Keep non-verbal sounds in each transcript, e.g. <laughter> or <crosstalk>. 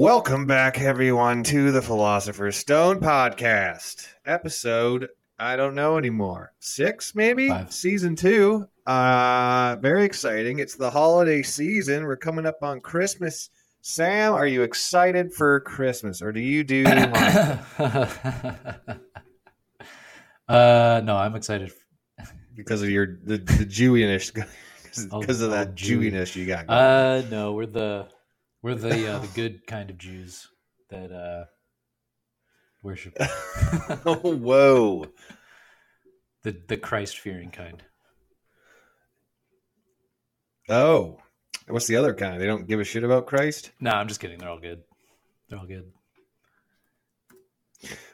Welcome back, everyone, to the Philosopher's Stone podcast, episode I don't know anymore, six maybe, Five. season two. Uh, very exciting. It's the holiday season. We're coming up on Christmas. Sam, are you excited for Christmas, or do you do? <coughs> Uh, no, I'm excited. because of your the, the Jewiness, <laughs> because of that Jewiness you got. Going. Uh, no, we're the we're the uh, the <laughs> good kind of Jews that uh worship <laughs> <laughs> oh, whoa! the the Christ fearing kind. Oh, what's the other kind? They don't give a shit about Christ. No, I'm just kidding. They're all good. They're all good.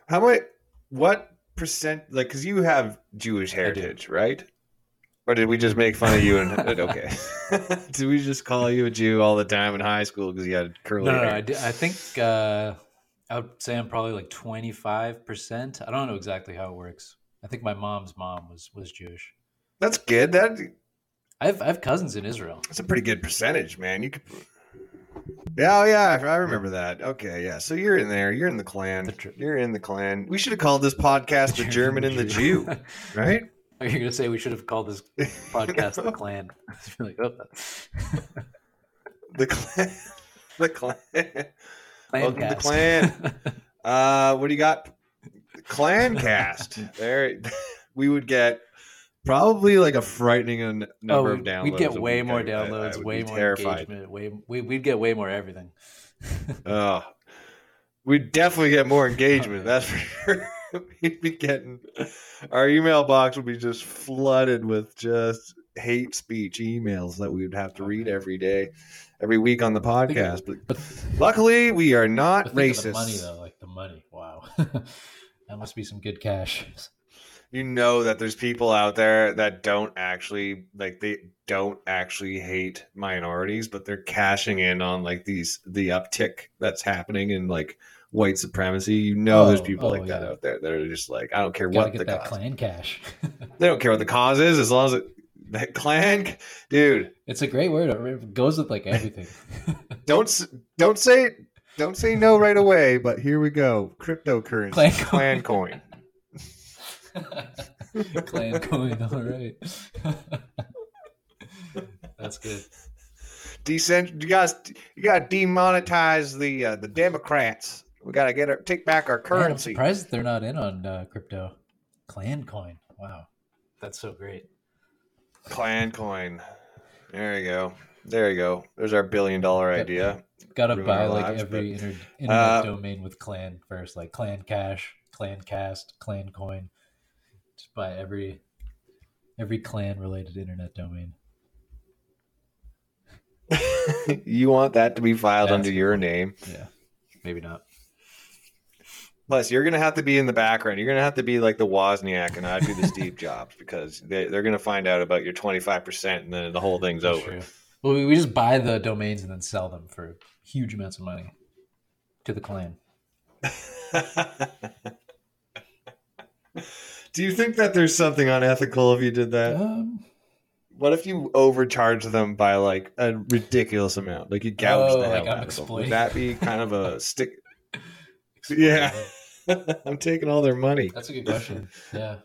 How much? What percent? Like, because you have Jewish heritage, right? Or did we just make fun of you? And <laughs> okay, <laughs> did we just call you a Jew all the time in high school because you had curly No, no, no? I, I think uh, I would say I'm probably like 25 percent. I don't know exactly how it works. I think my mom's mom was was Jewish. That's good. That I have I have cousins in Israel. that's a pretty good percentage, man. You could. Yeah, oh yeah, I remember that. Okay, yeah. So you're in there. You're in the clan. The tr- You're in the clan. We should have called this podcast "The <laughs> German and the Jew," right? Are you going to say we should have called this podcast the Clan? Like, <laughs> oh, The clan. <laughs> The clan. Welcome to the clan. <laughs> Uh, what do you got? Clan cast. There, we would get probably like a frightening number oh, of downloads. we'd get way week. more I- I- I downloads, way more terrified. engagement. Way we, we'd get way more everything. Oh, we'd definitely get more engagement. That's for sure. <laughs> We'd be getting our email box would be just flooded with just hate speech emails that we would have to read every day, every week on the podcast. But But, luckily, we are not racist. money though, like the money. Wow, <laughs> that must be some good cash. you know that there's people out there that don't actually like they don't actually hate minorities but they're cashing in on like these the uptick that's happening in like white supremacy you know there's Oh, people oh, like that out there that are just like i don't care Gotta what get the that cause clan cash. <laughs> they don't care what the cause is as long as it that clan dude it's a great word. It goes with like everything. <laughs> don't don't say don't say no right away but here we go cryptocurrency Clan clan, coin. coin <laughs> clan coin. All right. That's good. Decent. You guys, you got to demonetize the uh, the Democrats. We got to get our take back our Man, I'm currency. surprised they're not in on uh, crypto. Clan coin. Wow, that's so great. Clan coin. There you go. There you go. There's our billion dollar Yep. idea. Got to ruin buy like lives, every but- inter- internet Uh, domain with clan first, like clan cash, clan cast, clan coin. Just buy every every clan related internet domain. <laughs> you want that to be filed That's under your name. Yeah, maybe not. Plus, you're gonna have to be in the background. You're gonna have to be like the Wozniak and I do the Steve <laughs> Jobs because they, they're gonna find out about your 25 percent and then the whole thing's That's over. true. Well, we, we just buy the domains and then sell them for huge amounts of money to the clan. <laughs> do you think that there's something unethical if you did that? Um, What if you overcharge them by like a ridiculous amount? Like you gouge Oh, the like hell I'm out of them. Would that be kind of a stick? Yeah. <laughs> I'm taking all their money. That's a good question. Yeah.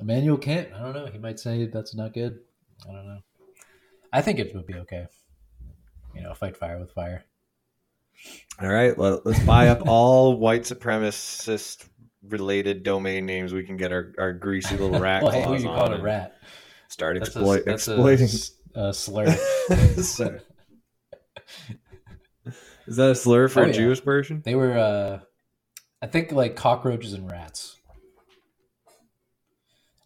Immanuel Kant, I don't know. He might say that's not good. I don't know. I think it would be okay. You know, fight fire with fire. All right, well, let's buy up all white supremacist related domain names we can get our, our greasy little <laughs> rat well, hey, who you call a rat? Start That's exploit, a, that's exploiting. A, s- a slur. <laughs> Is that a slur for Oh, a yeah. Jewish person? they were, uh, I think, like cockroaches and rats.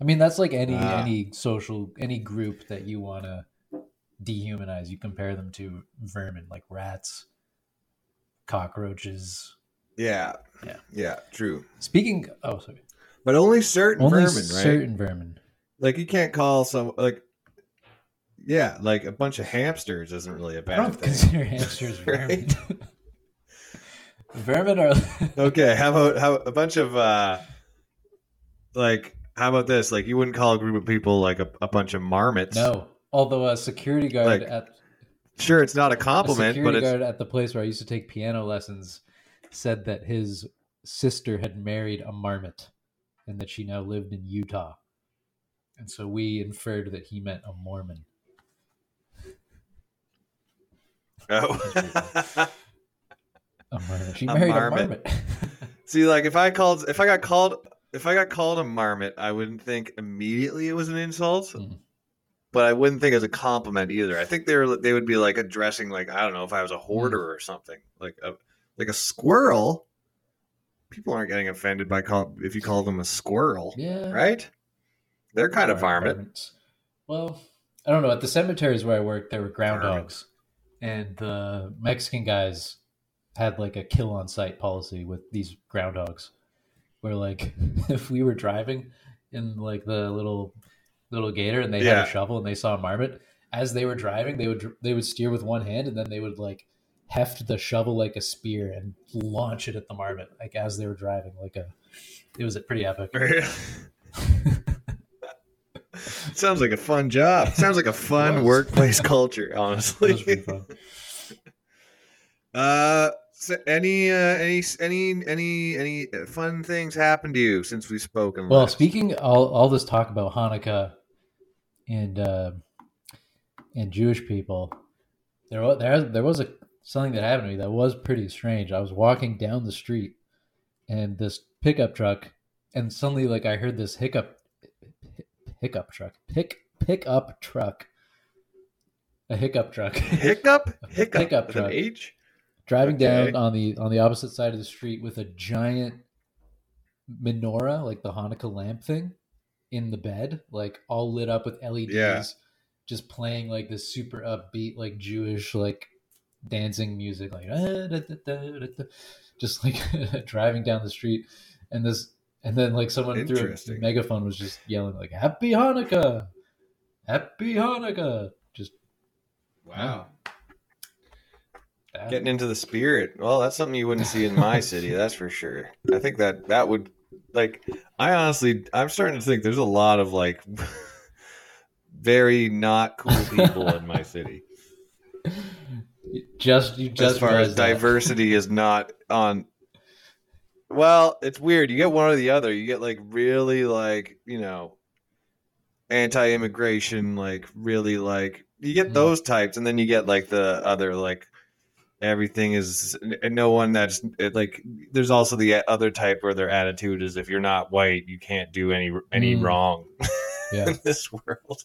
I mean, that's like any Ah. any social any group that you want to dehumanize. You compare them to vermin, like rats, cockroaches. Yeah. Yeah. Yeah, true. Speaking, oh, sorry. But only certain Only vermin, right? certain vermin. Like you can't call some like yeah, like a bunch of hamsters isn't really a bad don't thing. consider hamsters vermin. <laughs> Right? vermin <laughs> are <laughs> Okay, how about how a bunch of uh like how about this? Like you wouldn't call a group of people like a, a bunch of marmots. no. Although a security guard Like- at Sure, it's not a A compliment, security but guard at the place where I used to take piano lessons said that his sister had married a marmot and that she now lived in Utah. And so we inferred that he meant a Mormon. Oh. A marmot. She A married marmot. a marmot. <laughs> See, like if I called, if I got called, if I got called a marmot, I wouldn't think immediately it was an insult, Mm. but I wouldn't think it was a compliment either. I think they were, they would be like addressing, like I don't know, if I was a hoarder or something, like a like a squirrel. People aren't getting offended by call if you call them a squirrel, yeah. right? They're kind of Varmint. Well, I don't know. At the cemeteries where I worked, there were groundhogs, and the Mexican guys had like a kill on sight policy with these groundhogs, where like <laughs> if we were driving in like the little little gator and they had a shovel and they saw a marmot, as they were driving, they would they would steer with one hand and then they would like heft the shovel like a spear and launch it at the marmot like as they were driving like a it was pretty epic <laughs> <laughs> Sounds like a fun job. Sounds like a fun workplace culture, It was pretty honestly. Uh, so any uh, any any any any fun things happened to you since we spoke? Well, last? speaking all all this talk about Hanukkah and uh, and Jewish people, there was there there was a something that happened to me that was pretty strange. I was walking down the street, and this pickup truck, and suddenly like I heard this hiccup, hiccup truck, pick pickup truck, a hiccup truck. <laughs> hiccup, hiccup, an truck. H. driving Okay. down on the on the opposite side of the street with a giant menorah, like the Hanukkah lamp thing, in the bed, like all lit up with LEDs, Yeah. just playing like this super upbeat, like Jewish, like dancing music, like "Ah, da, da, da," just like <laughs> driving down the street, and this, and then like someone through a megaphone was just yelling like "Happy Hanukkah, Happy Hanukkah," just Wow, that. getting into the spirit. Well, that's something you wouldn't see in my <laughs> city, that's for sure. I think that that would like. I honestly, I'm starting to think there's a lot of like <laughs> very not cool people in my city. <laughs> just you just as far as that. diversity is not on well it's weird you get one or the other you get like really like you know anti-immigration like really like you get Mhm. those types and then you get like the other like everything is and no one that's it, like there's also the other type where their attitude is if you're not white you can't do any any Mm. wrong Yeah. <laughs> in this world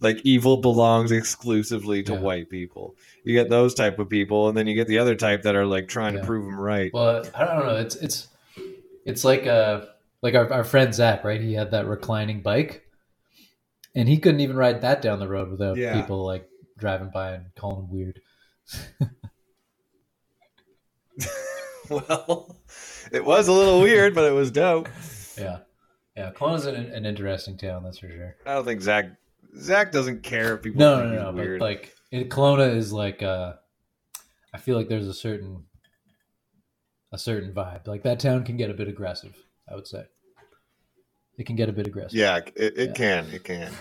like evil belongs exclusively to Yeah. white people you get those type of people and then you get the other type that are like trying Yeah. to prove them right Well, I don't know. It's it's it's like uh like our, our friend Zach, right? He had that reclining bike, and he couldn't even ride that down the road without Yeah. people like driving by and calling him weird. <laughs> well it was a little weird but it was dope <laughs> Yeah, yeah. Kelowna's an, an interesting town, that's for sure. i don't think zach zach doesn't care if people No, no, no. But like, in Kelowna is like uh, I feel like there's a certain a certain vibe. Like that town can get a bit aggressive. I would say it can get a bit aggressive. yeah it, it Yeah. can it can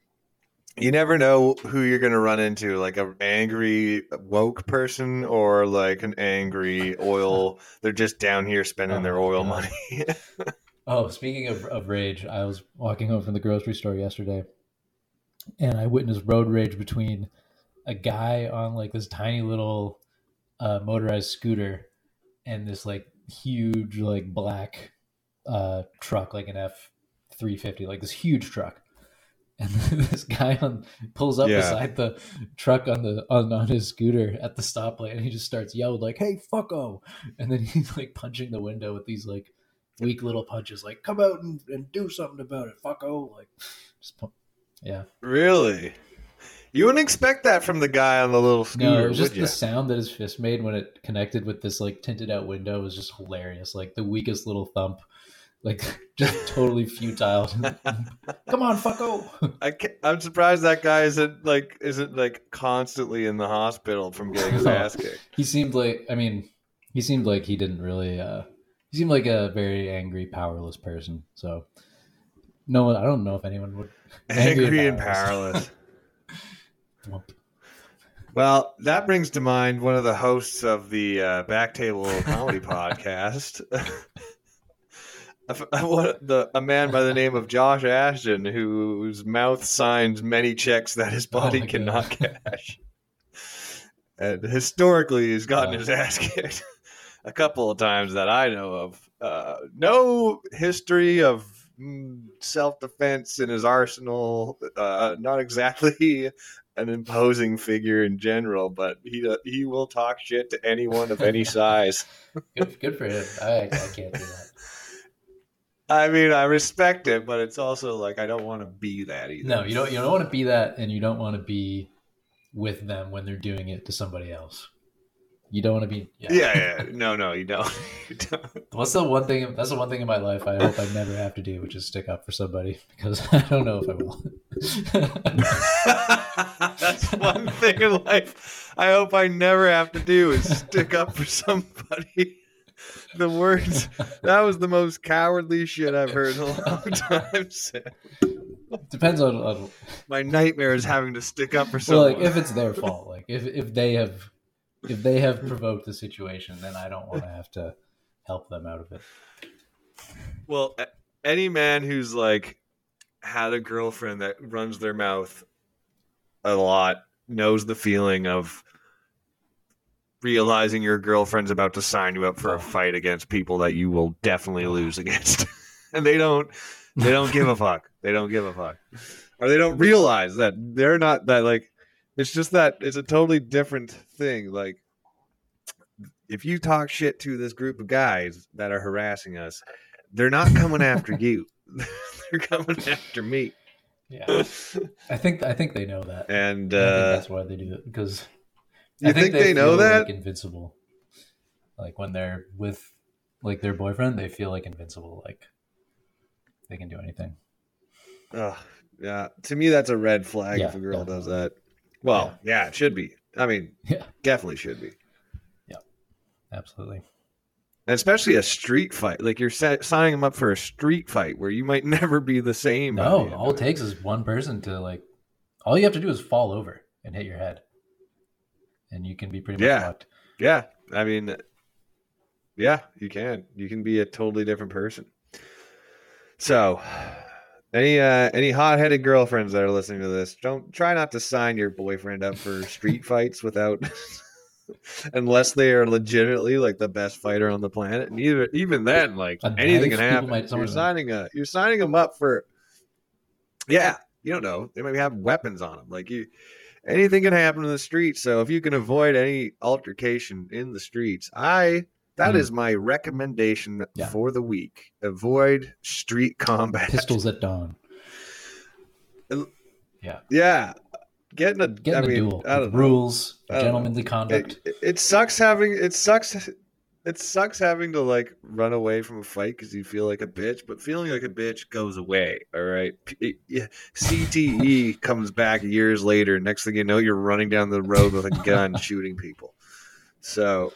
<laughs> you never know who you're going to run into like an angry woke person or like an angry oil <laughs> they're just down here spending Oh their oil God. money <laughs> Oh, speaking of, of rage, I was walking home from the grocery store yesterday and I witnessed road rage between a guy on like this tiny little uh, motorized scooter and this like huge like black uh, truck, like an F three fifty, like this huge truck. And <laughs> this guy on pulls up Yeah. beside the truck on the on, on his scooter at the stoplight, and he just starts yelling like, "Hey, fucko!" And then <laughs> he's like punching the window with these like weak little punches, like "Come out and, and do something about it, fucko!" Like, just yeah. really you wouldn't expect that from the guy on the little scooter No, it was just the sound that his fist made when it connected with this like tinted out window was just hilarious. Like the weakest little thump, like <laughs> just totally futile. <laughs> Come on, fucko! I I'm surprised that guy isn't like isn't like constantly in the hospital from getting his ass <laughs> kicked. he seemed like, I mean, he seemed like he didn't really. uh He seemed like a very angry, powerless person. So no one. I don't know if anyone would. Angry, Angry and and powerless. <laughs> Well, that brings to mind one of the hosts of the uh, Backtable Comedy <laughs> Podcast. <laughs> a, the, a man by the name of Josh Ashton, whose mouth signs many checks that his Oh body my cannot cash. And historically, he's gotten Wow. his ass kicked a couple of times that I know of. Uh, no history of self defense in his arsenal. Uh, not exactly <laughs> an imposing figure in general, but he uh, he will talk shit to anyone of any size. <laughs> Good, good for him. I, I can't do that. I mean, I respect it, but it's also like I don't want to be that either. No, you don't. You don't want to be that, and you don't want to be with them when they're doing it to somebody else. You don't want to be. Yeah, yeah. No, no, you don't. <laughs> You don't. What's the one thing? That's the one thing in my life I hope I never have to do, which is stick up for somebody because <laughs> I don't know if I will. <laughs> That's one thing in life I hope I never have to do is stick up for somebody. The words that was the most cowardly shit I've heard in a long time. Sam. Depends on, on My nightmare is having to stick up for well, someone. like if it's their fault. Like if if they have if they have provoked the situation, then I don't want to have to help them out of it. Well, any man who's like had a girlfriend that runs their mouth a lot knows the feeling of realizing your girlfriend's about to sign you up for a fight against people that you will definitely lose against. <laughs> and they don't they don't give a fuck. They don't give a fuck. Or they don't realize that they're not that like it's just that it's a totally different thing. Like if you talk shit to this group of guys that are harassing us, they're not coming after <laughs> you. <laughs> they're coming after me. Yeah, I think I think they know that. And I think uh, that's why they do it because you I think, they, know feel, that? like, invincible. Like when they're with like their boyfriend, they feel like invincible. Like they can do anything. Ugh, yeah, to me that's a red flag Yeah, if a girl does that. Well, yeah. it should be. I mean, <laughs> Yeah. definitely should be. Yeah, absolutely. And especially a street fight. Like you're sa- signing them up for a street fight where you might <laughs> never be the same. by the No, all it takes is one person to like. All you have to do is fall over and hit your head, and you can be pretty much Yeah. fucked. Yeah, I mean, yeah, you can. You can be a totally different person. So, any uh, any hot-headed girlfriends that are listening to this, don't try not to sign your boyfriend up for street fights without, <laughs> unless they are legitimately like the best fighter on the planet. And even even then, like A anything can happen. might- you're signing a you're signing them up for, yeah, you don't know. They might have weapons on them. Like you, anything can happen in the streets. So if you can avoid any altercation in the streets, I that Mhm. is my recommendation Yeah. for the week. Avoid street <laughs> combat. Pistols at dawn. Yeah, Yeah. getting a. Get in I a mean, duel. I don't know. rules, I don't know. gentlemanly conduct. It, it sucks having it sucks it sucks having to like run away from a fight because you feel like a bitch, but feeling like a bitch goes away. All right, it- yeah, CTE <laughs> comes back years later. Next thing you know, you're running down the road with a gun shooting people. So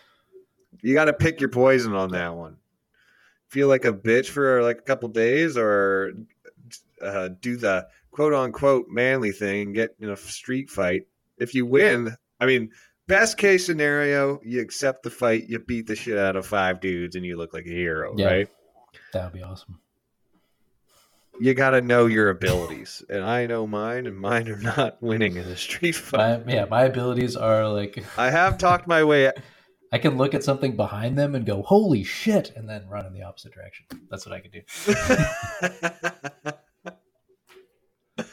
you got to pick your poison on that one. Feel like a bitch for like a couple days, or uh, do the quote unquote manly thing and get in a street fight. If you win, I mean, best case scenario, you accept the fight, you beat the shit out of five dudes, and you look like a hero, Yeah. right? that would be awesome. You got to know your abilities, and I know mine, and mine are not winning in a street fight. My, yeah, my abilities are like I have talked my way. I can look at something behind them and go, "Holy shit!" and then run in the opposite direction. That's what I can do. <laughs>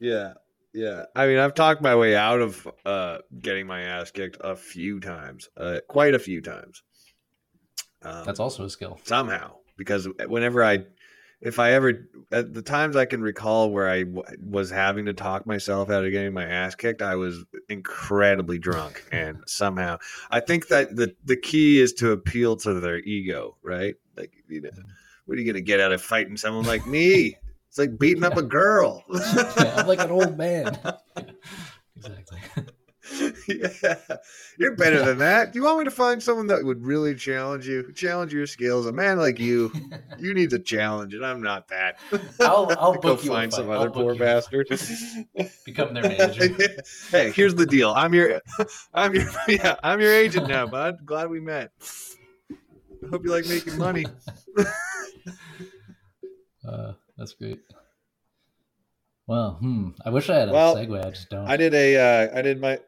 yeah, yeah. I mean, I've talked my way out of uh, getting my ass kicked a few times, uh, quite a few times. Um, That's also a skill. somehow because whenever I, if I ever, at the times I can recall where I w- was having to talk myself out of getting my ass kicked, I was incredibly drunk, and somehow I think that the the key is to appeal to their ego, right? Like, you know, mm-hmm. what are you gonna get out of fighting someone like me? It's like beating up a girl. <laughs> Yeah, I'm like an old man. <laughs> <laughs> exactly. <laughs> yeah, you're better than that. Do you want me to find someone that would really challenge you, challenge your skills? A man like you, <laughs> you need a challenge, and I'm not that. I'll, I'll <laughs> Go you find some other poor bastard. Become their manager. hey, here's the deal. I'm your, I'm your, yeah, I'm your agent now, bud. Glad we met. Hope you like making money. Uh, that's great. Well, hmm. I wish I had a Well, segue. I just don't. I did a, uh, I did my.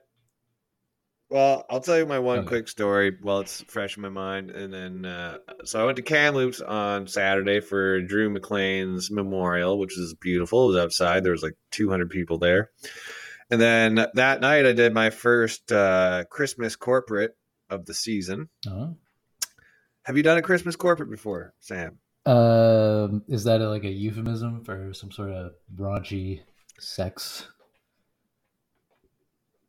Well, I'll tell you my one Okay. quick story while it's fresh in my mind, and then uh, so I went to Kamloops on Saturday for Drew McLean's memorial, which was beautiful. It was outside. There was like 200 people there, and then that night I did my first uh, Christmas corporate of the season. Oh. Have you done a Christmas corporate before, Sam? Um, is that a, like a euphemism for some sort of raunchy sex?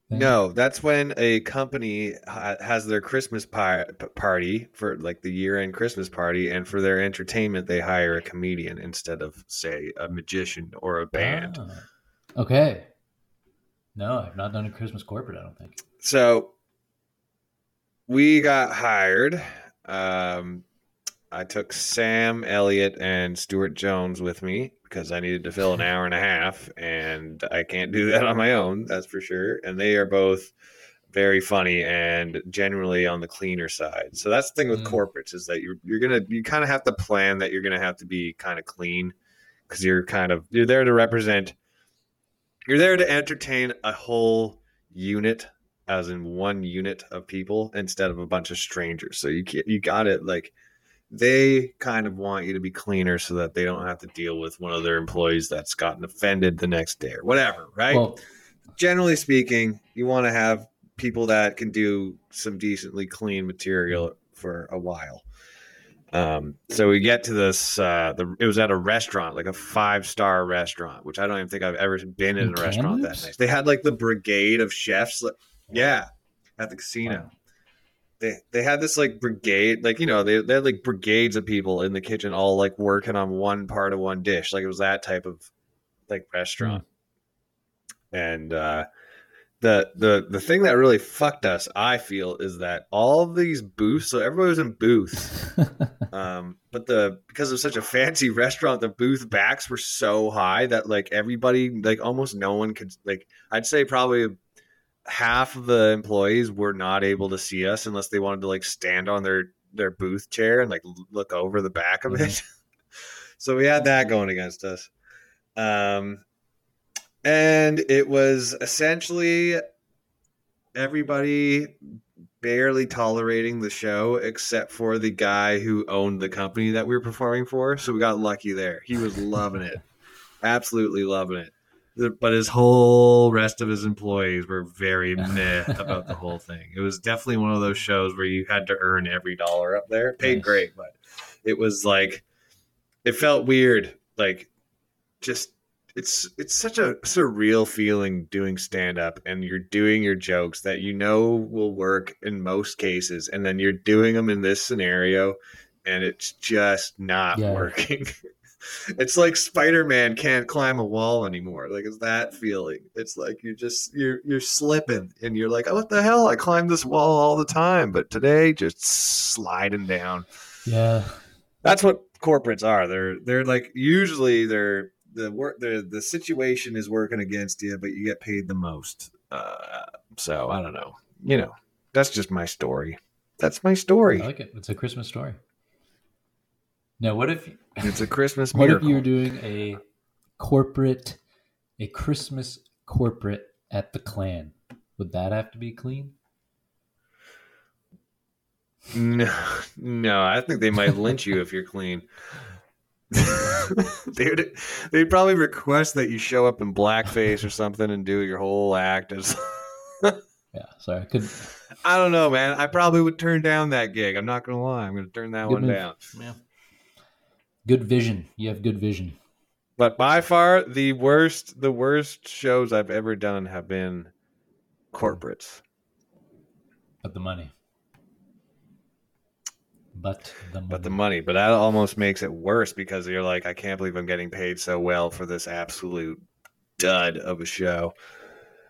Thing? No, that's when a company ha- has their Christmas pi- party for like the year-end Christmas party, and for their entertainment, they hire a comedian instead of, say, a magician or a band. Ah, okay. No, I've not done a Christmas corporate. I don't think. So we got hired. Um, I took Sam Elliott and Stuart Jones with me because I needed to fill an hour and a half, and I can't do that on my own. That's for sure. And they are both very funny and generally on the cleaner side. So that's the thing with Mm. corporates is that you're you're gonna you kind of have to plan that you're gonna have to be kind of clean because you're kind of you're there to represent. You're there to entertain a whole unit as in one unit of people instead of a bunch of strangers. So you can't, you got it like they kind of want you to be cleaner so that they don't have to deal with one of their employees that's gotten offended the next day or whatever, right? Well, Generally speaking, you want to have people that can do some decently clean material for a while. Um, so we get to this. Uh, the it was at a restaurant, like a five star restaurant, which I don't even think I've ever been in, In a restaurant that nice. They had like the brigade of chefs. like- Yeah, at the casino wow. They they had this like brigade, like you know, they, they had like brigades of people in the kitchen, all like working on one part of one dish, like it was that type of like restaurant. And uh, the the the thing that really fucked us, I feel, is that all of these booths. So everybody was in booths, <laughs> um, but the because it was such a fancy <laughs> restaurant, the booth backs were so high that like everybody, like almost no one could like. I'd say probably half of the employees were not able to see us unless they wanted to like stand on their their booth chair and like look over the back of it. <laughs> so we had that going against us. Um, and it was essentially everybody barely tolerating the show except for the guy who owned the company that we were performing for. So we got lucky there. He was loving it, <laughs> absolutely loving it. But his whole rest of his employees were very <laughs> meh about the whole thing. It was definitely one of those shows where you had to earn every dollar up there. It paid Nice. great, but it was like it felt weird. Like just it's it's such a surreal feeling doing stand up and you're doing your jokes that you know will work in most cases and then you're doing them in this scenario and it's just not Yeah. working. <laughs> it's like Spider-Man can't climb a wall anymore. Like it's that feeling. It's like you're just you're you're slipping and you're like, oh, what the hell? I climb this wall all the time, but today just sliding down yeah. that's what corporates are. They're they're like usually they're the work the the situation is working against you, but you get paid the most. Uh, so I don't know. You know, that's just my story. That's my story. I like it. It's a Christmas story. Now, what if It's a Christmas <laughs> what miracle. if you were doing a corporate, a Christmas corporate at the clan? Would that have to be clean? No, no, I think they might lynch you if you're clean. <laughs> they'd, they'd probably request that you show up in blackface or something and do your whole act as <laughs> Yeah, sorry, I couldn't. I don't know, man. I probably would turn down that gig. I'm not gonna lie. I'm gonna turn that Good one move. down. Yeah. Good vision. You have good vision. But by far the worst the worst shows I've ever done have been corporates. But the money. But the money. But the money, but that almost makes it worse because you're like, I can't believe I'm getting paid so well for this absolute dud of a show.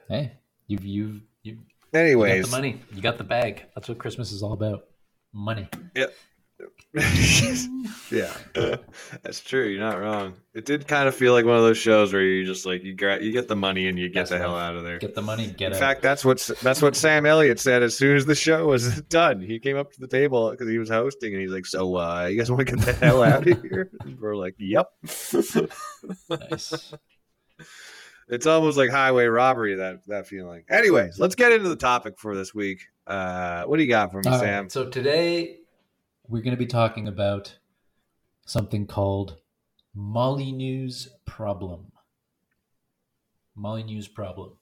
hey, you've you've you've You Anyways, got the money. You got the bag. That's what Christmas is all about. Money. <laughs> yeah, <laughs> that's true. You're not wrong. It did kind of feel like one of those shows where you just like you gra- you get the money and you get That's the hell out of there. Get the money. Get In out. fact, that's what that's what Sam Elliott said as soon as the show was <laughs> done. He came up to the table because he was hosting, and he's like, "So, uh, you guys want to get the hell out of here?" And we're like, "Yep." nice. It's almost like highway robbery that that feeling. Anyways, let's get into the topic for this week. Uh, what do you got for me, All right, Sam? So today we're going to be talking about something called Molyneux's problem. Molyneux's problem.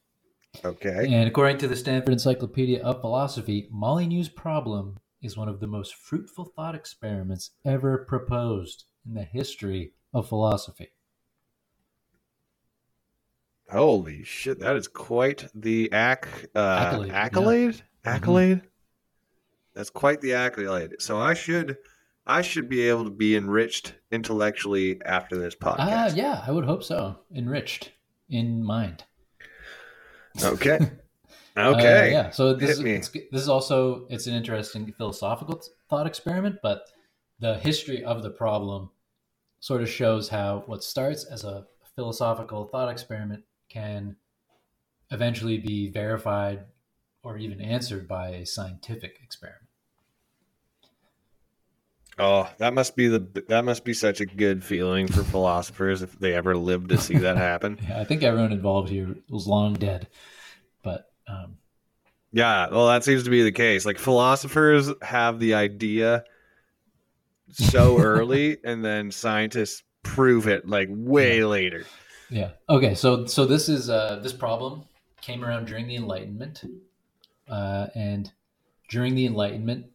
Okay. And according to the Stanford Encyclopedia of Philosophy, Molyneux's problem is one of the most fruitful thought experiments ever proposed in the history of philosophy. Holy shit, that is quite the ac- uh, Accolade, accolade. yeah. Accolade. That's quite the accolade. So I should, I should be able to be enriched intellectually after this podcast. Ah, yeah, I would hope so. Enriched in mind. Okay. <laughs> Uh, Okay. yeah. So this Hit is it's, this is also it's an interesting philosophical thought experiment, but the history of the problem sort of shows how what starts as a philosophical thought experiment can eventually be verified or even answered by a scientific experiment. Oh, that must be the that must be such a good feeling for philosophers if they ever lived to see that happen. <laughs> Yeah, I think everyone involved here was long dead, but um, Yeah, well, that seems to be the case. Like philosophers have the idea so <laughs> early, and then scientists prove it like way later. Yeah. Okay. So so this is uh, this problem came around during the Enlightenment, uh, and during the Enlightenment,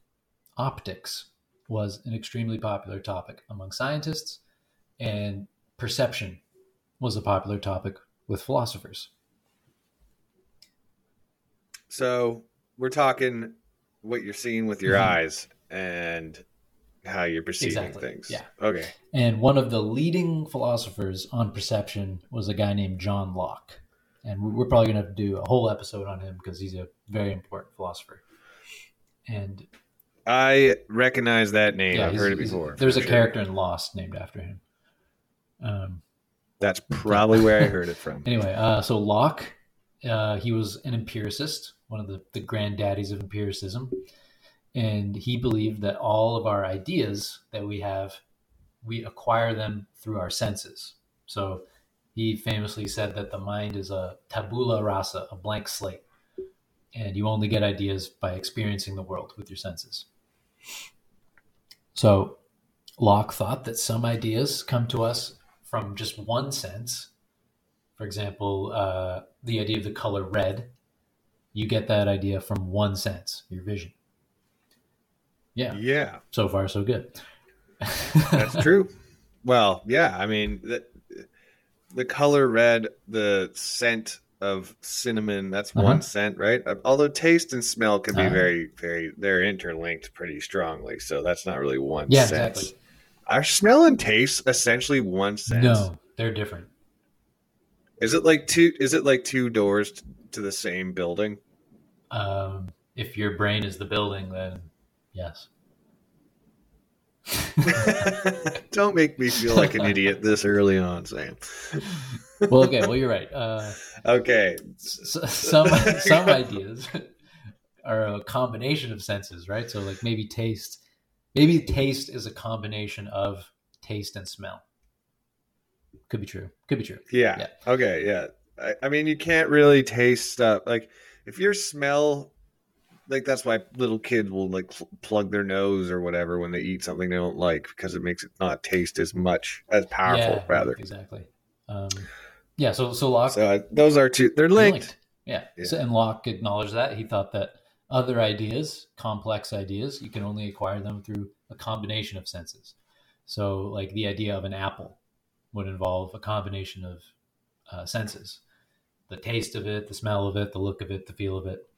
optics was an extremely popular topic among scientists, and perception was a popular topic with philosophers. So we're talking what you're seeing with your Mhm. eyes and how you're perceiving Exactly, things. yeah. Okay. And one of the leading philosophers on perception was a guy named John Locke. And we- we're probably going to do a whole episode on him because he's a very important philosopher. And I recognize that name. yeah, I've heard it before. There's a sure. character in Lost named after him. Um, That's probably where I <laughs> heard it from. anyway, uh, so Locke, uh, he was an empiricist, one of the, the granddaddies of empiricism. And he believed that all of our ideas that we have, we acquire them through our senses. So he famously said that the mind is a tabula rasa, a blank slate. And you only get ideas by experiencing the world with your senses. So Locke thought that some ideas come to us from just one sense. For example, uh, the idea of the color red, you get that idea from one sense, your vision. Yeah, Yeah, so far so good. that's <laughs> true. Well, yeah, I mean the, the color red, the scent of cinnamon, that's Uh-huh. one scent, right? Although taste and smell can be Uh-huh. very, very they're interlinked pretty strongly, so that's not really one Yeah, sense. exactly. Are smell and taste essentially one sense? No, they're different. Is it like two? Is it like two doors to the same building? Um, if your brain is the building, then yes. <laughs> Don't make me feel like an idiot this early on, Sam. <laughs> Well, okay. Well, you're right. Uh, <laughs> Okay, s- some some ideas <laughs> are a combination of senses, right? So, like maybe taste, maybe taste is a combination of taste and smell. Could be true. Could be true. yeah, Yeah. okay, yeah. I, I mean, you can't really taste stuff like if your smell, like that's why little kids will like pl- plug their nose or whatever when they eat something they don't like because it makes it not taste as much as powerful, yeah, rather. exactly. Um, yeah. So, so Locke So uh, those are two. They're They're linked. Yeah. Yeah. So, and Locke acknowledged that. He thought that other ideas, complex ideas, you can only acquire them through a combination of senses. So, like the idea of an apple would involve a combination of uh, senses the taste of it, the smell of it, the look of it, the feel of it.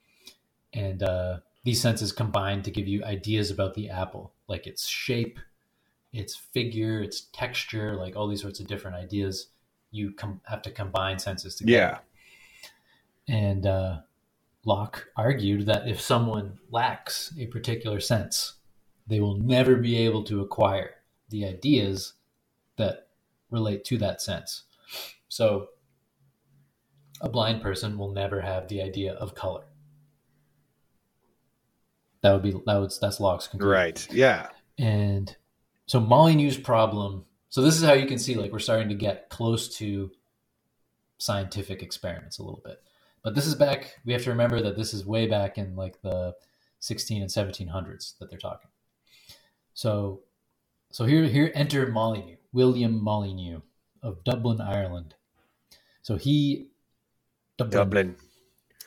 And uh, these senses combine to give you ideas about the apple, like its shape, its figure, its texture, like all these sorts of different ideas. You com- have to combine senses together Yeah. and uh, Locke argued that if someone lacks a particular sense, they will never be able to acquire the ideas that relate to that sense. So, a blind person will never have the idea of color. That would be that would that's Locke's conclusion. Right. Yeah. And so Molyneux's problem. So this is how you can see like we're starting to get close to scientific experiments a little bit. But this is back. We have to remember that this is way back in like the 16 and 1700s that they're talking. So, so here here enter Molyneux, William Molyneux of Dublin, Ireland. So he Dublin.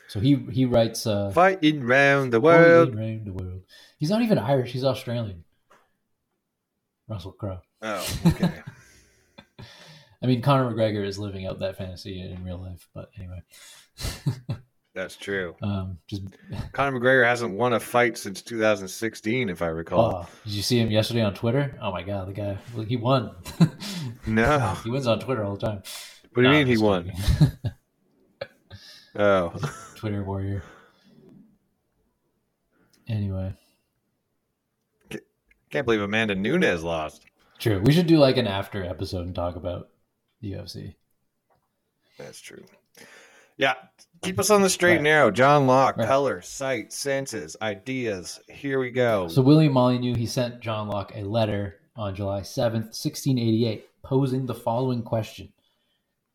So he he writes uh, Fighting round the world. Fighting round the world. He's not even Irish. He's Australian. Russell Crowe. Oh, <laughs> okay. I mean, Conor McGregor is living out that fantasy in real life, but anyway. <laughs> That's true. um, just Conor McGregor hasn't won a fight since 2016, if I recall. oh, did you see him yesterday on Twitter? Oh my god, the guy well, he won. <laughs> No. he wins on Twitter all the time. What do you Nah, mean he won? Oh. Twitter warrior. Anyway, Can't believe Amanda Nunes lost. True. We should do like an after episode and talk about the UFC. That's true. Yeah. Keep us on the straight Right. and narrow. John Locke, Right. color, sight, senses, ideas. Here we go. So William Molyneux he sent John Locke a letter on July seventh, sixteen eighty eight, posing the following question.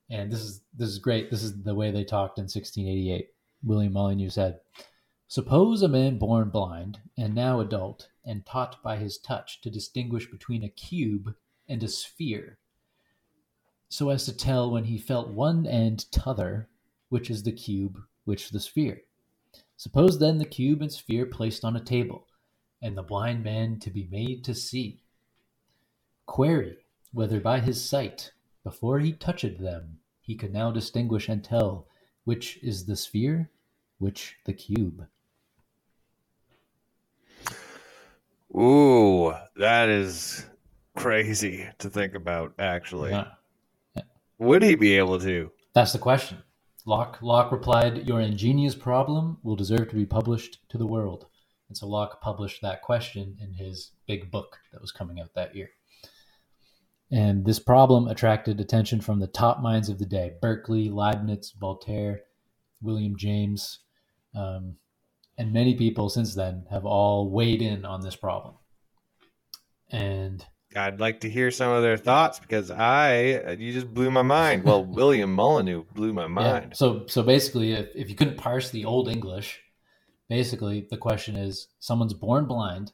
And this is this is great. This is the way they talked in sixteen eighty eight. William Molyneux said, Suppose a man born blind and now adult and taught by his touch to distinguish between a cube and a sphere, so as to tell when he felt one end t'other, which is the cube, which the sphere. Suppose then the cube and sphere placed on a table, and the blind man to be made to see. Query whether by his sight, before he touched them, he could now distinguish and tell which is the sphere, which the cube. Ooh, that is crazy to think about, actually. Yeah. Would he be able to? That's the question. Locke, Locke replied, Your ingenious problem will deserve to be published to the world. And so Locke published that question in his big book that was coming out that year. And this problem attracted attention from the top minds of the day Berkeley, Leibniz, Voltaire, William James. Um, and many people since then have all weighed in on this problem. And I'd like to hear some of their thoughts because I, you just blew my mind. Well, <laughs> William Molyneux blew my Yeah. mind. So so basically, if, if you couldn't parse the old English, basically the question is someone's born blind,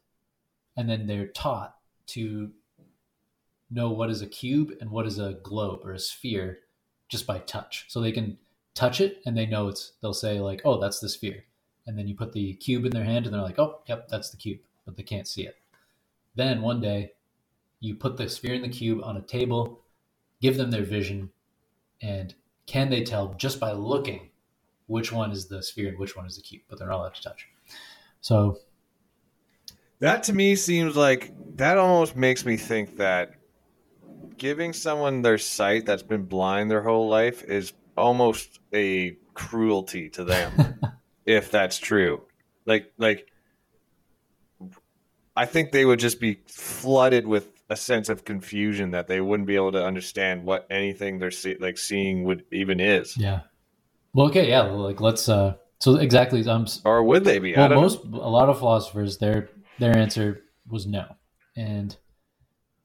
and then they're taught to know what is a cube and what is a globe or a sphere just by touch. So they can touch it and they know it's. They'll say like, "Oh, that's the sphere," and then you put the cube in their hand and they're like, "Oh, yep, that's the cube," but they can't see it. Then one day, you put the sphere and the cube on a table, give them their vision, and can they tell just by looking which one is the sphere and which one is the cube? But they're not allowed to touch. So That to me seems like that almost makes me think that giving someone their sight that's been blind their whole life is almost a cruelty to them <laughs> if that's true. Like like I think they would just be flooded with a sense of confusion that they wouldn't be able to understand what anything they're see- like seeing would even is. yeah. Well, okay, yeah. Like let's. uh So exactly. Um. Or would they be? Well, don't know. most a lot of philosophers their their answer was no, and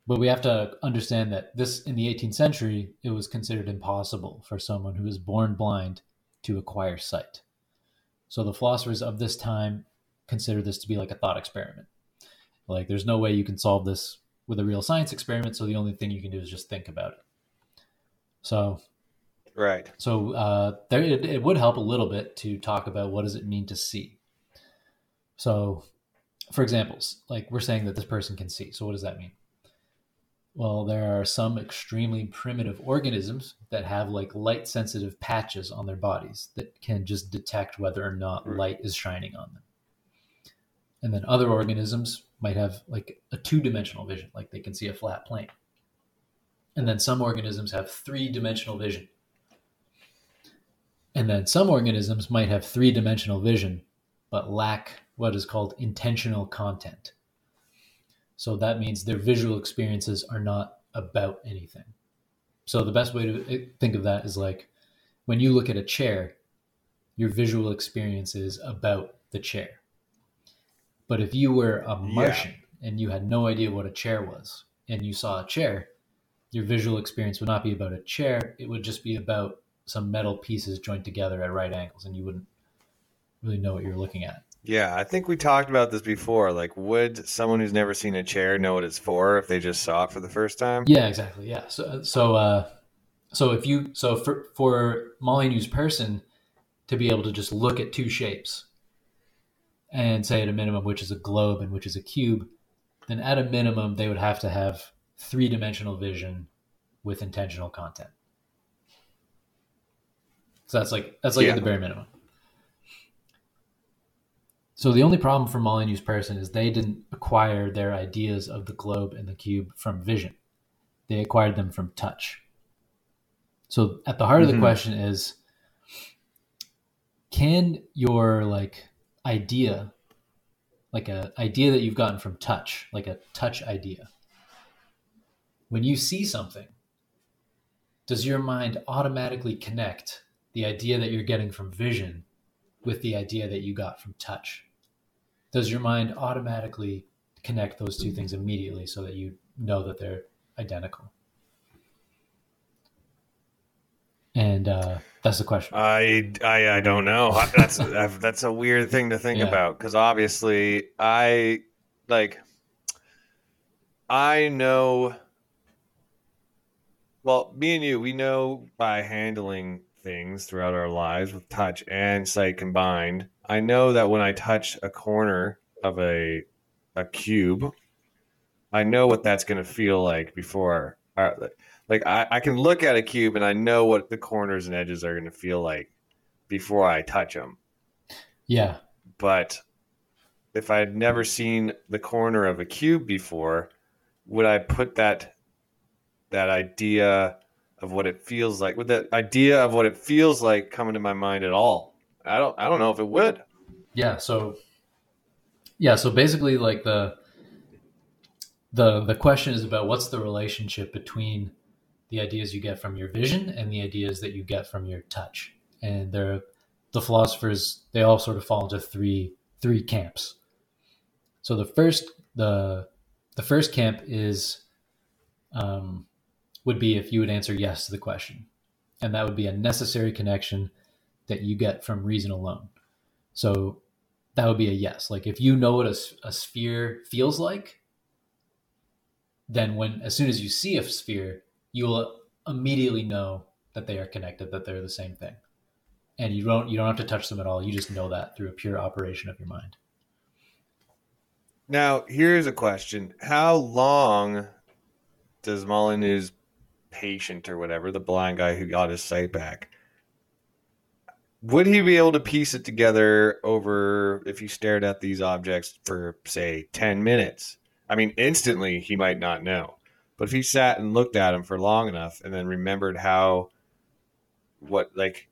but we have to understand that this in the 18th century it was considered impossible for someone who was born blind to acquire sight. So the philosophers of this time consider this to be like a thought experiment. Like there's no way you can solve this with a real science experiment, so the only thing you can do is just think about it. So Right. so uh, there, it, it would help a little bit to talk about what does it mean to see. So, for examples, like we're saying that this person can see. So what does that mean? Well, there are some extremely primitive organisms that have like light sensitive patches on their bodies that can just detect whether or not Right. light is shining on them. And then other organisms might have like a two dimensional vision, like they can see a flat plane. And then some organisms have three dimensional vision. And then some organisms might have three dimensional vision, but lack what is called intentional content. So that means their visual experiences are not about anything. So the best way to eh, think of that is like when you look at a chair, your visual experience is about the chair. But if you were a Martian yeah. and you had no idea what a chair was and you saw a chair, your visual experience would not be about a chair. It would just be about some metal pieces joined together at right angles and you wouldn't really know what you're looking at. Yeah, I think we talked about this before. Like, would someone who's never seen a chair know what it's for if they just saw it for the first time? Yeah, exactly. Yeah. So, so, uh, so if you, so for for Molyneux's person to be able to just look at two shapes and say at a minimum which is a globe and which is a cube, then at a minimum they would have to have three dimensional vision with intentional content. So that's like that's like yeah. at the bare minimum. So the only problem for Molyneux's person is they didn't acquire their ideas of the globe and the cube from vision. They acquired them from touch. So at the heart mm-hmm. of the mm-hmm. question is can your like idea like a idea that you've gotten from touch, like a touch idea. When you see something, does your mind automatically connect the idea that you're getting from vision with the idea that you got from touch? Does your mind automatically connect those two things immediately so that you know that they're identical? And uh, that's the question. I, I I don't know. That's that's a weird thing to think yeah. about because obviously I like I know. Well, me and you, we know by handling things throughout our lives with touch and sight combined I know that when I touch a corner of a a cube, I know what that's going to feel like before. Uh, like I, I can look at a cube and I know what the corners and edges are going to feel like before I touch them. Yeah. But if I had never seen the corner of a cube before, would I put that that idea of what it feels like? Would that idea of what it feels like come into my mind at all? I don't I don't know if it would. Yeah, so yeah, so basically like the the the question is about what's the relationship between the ideas you get from your vision and the ideas that you get from your touch. And they're the philosophers they all sort of fall into three three camps. So the first the the first camp is um, would be if you would answer yes to the question, and that would be a necessary connection that you get from reason alone. So that would be a yes. Like if you know what a, a sphere feels like, then when as soon as you see a sphere, you will immediately know that they are connected, that they're the same thing. And you don't you don't have to touch them at all. You just know that through a pure operation of your mind. Now, here's a question. How long does Molyneux's patient or whatever, the blind guy who got his sight back, would he be able to piece it together over if he stared at these objects for say 10 minutes? I mean instantly he might not know. But if he sat and looked at them for long enough and then remembered how what like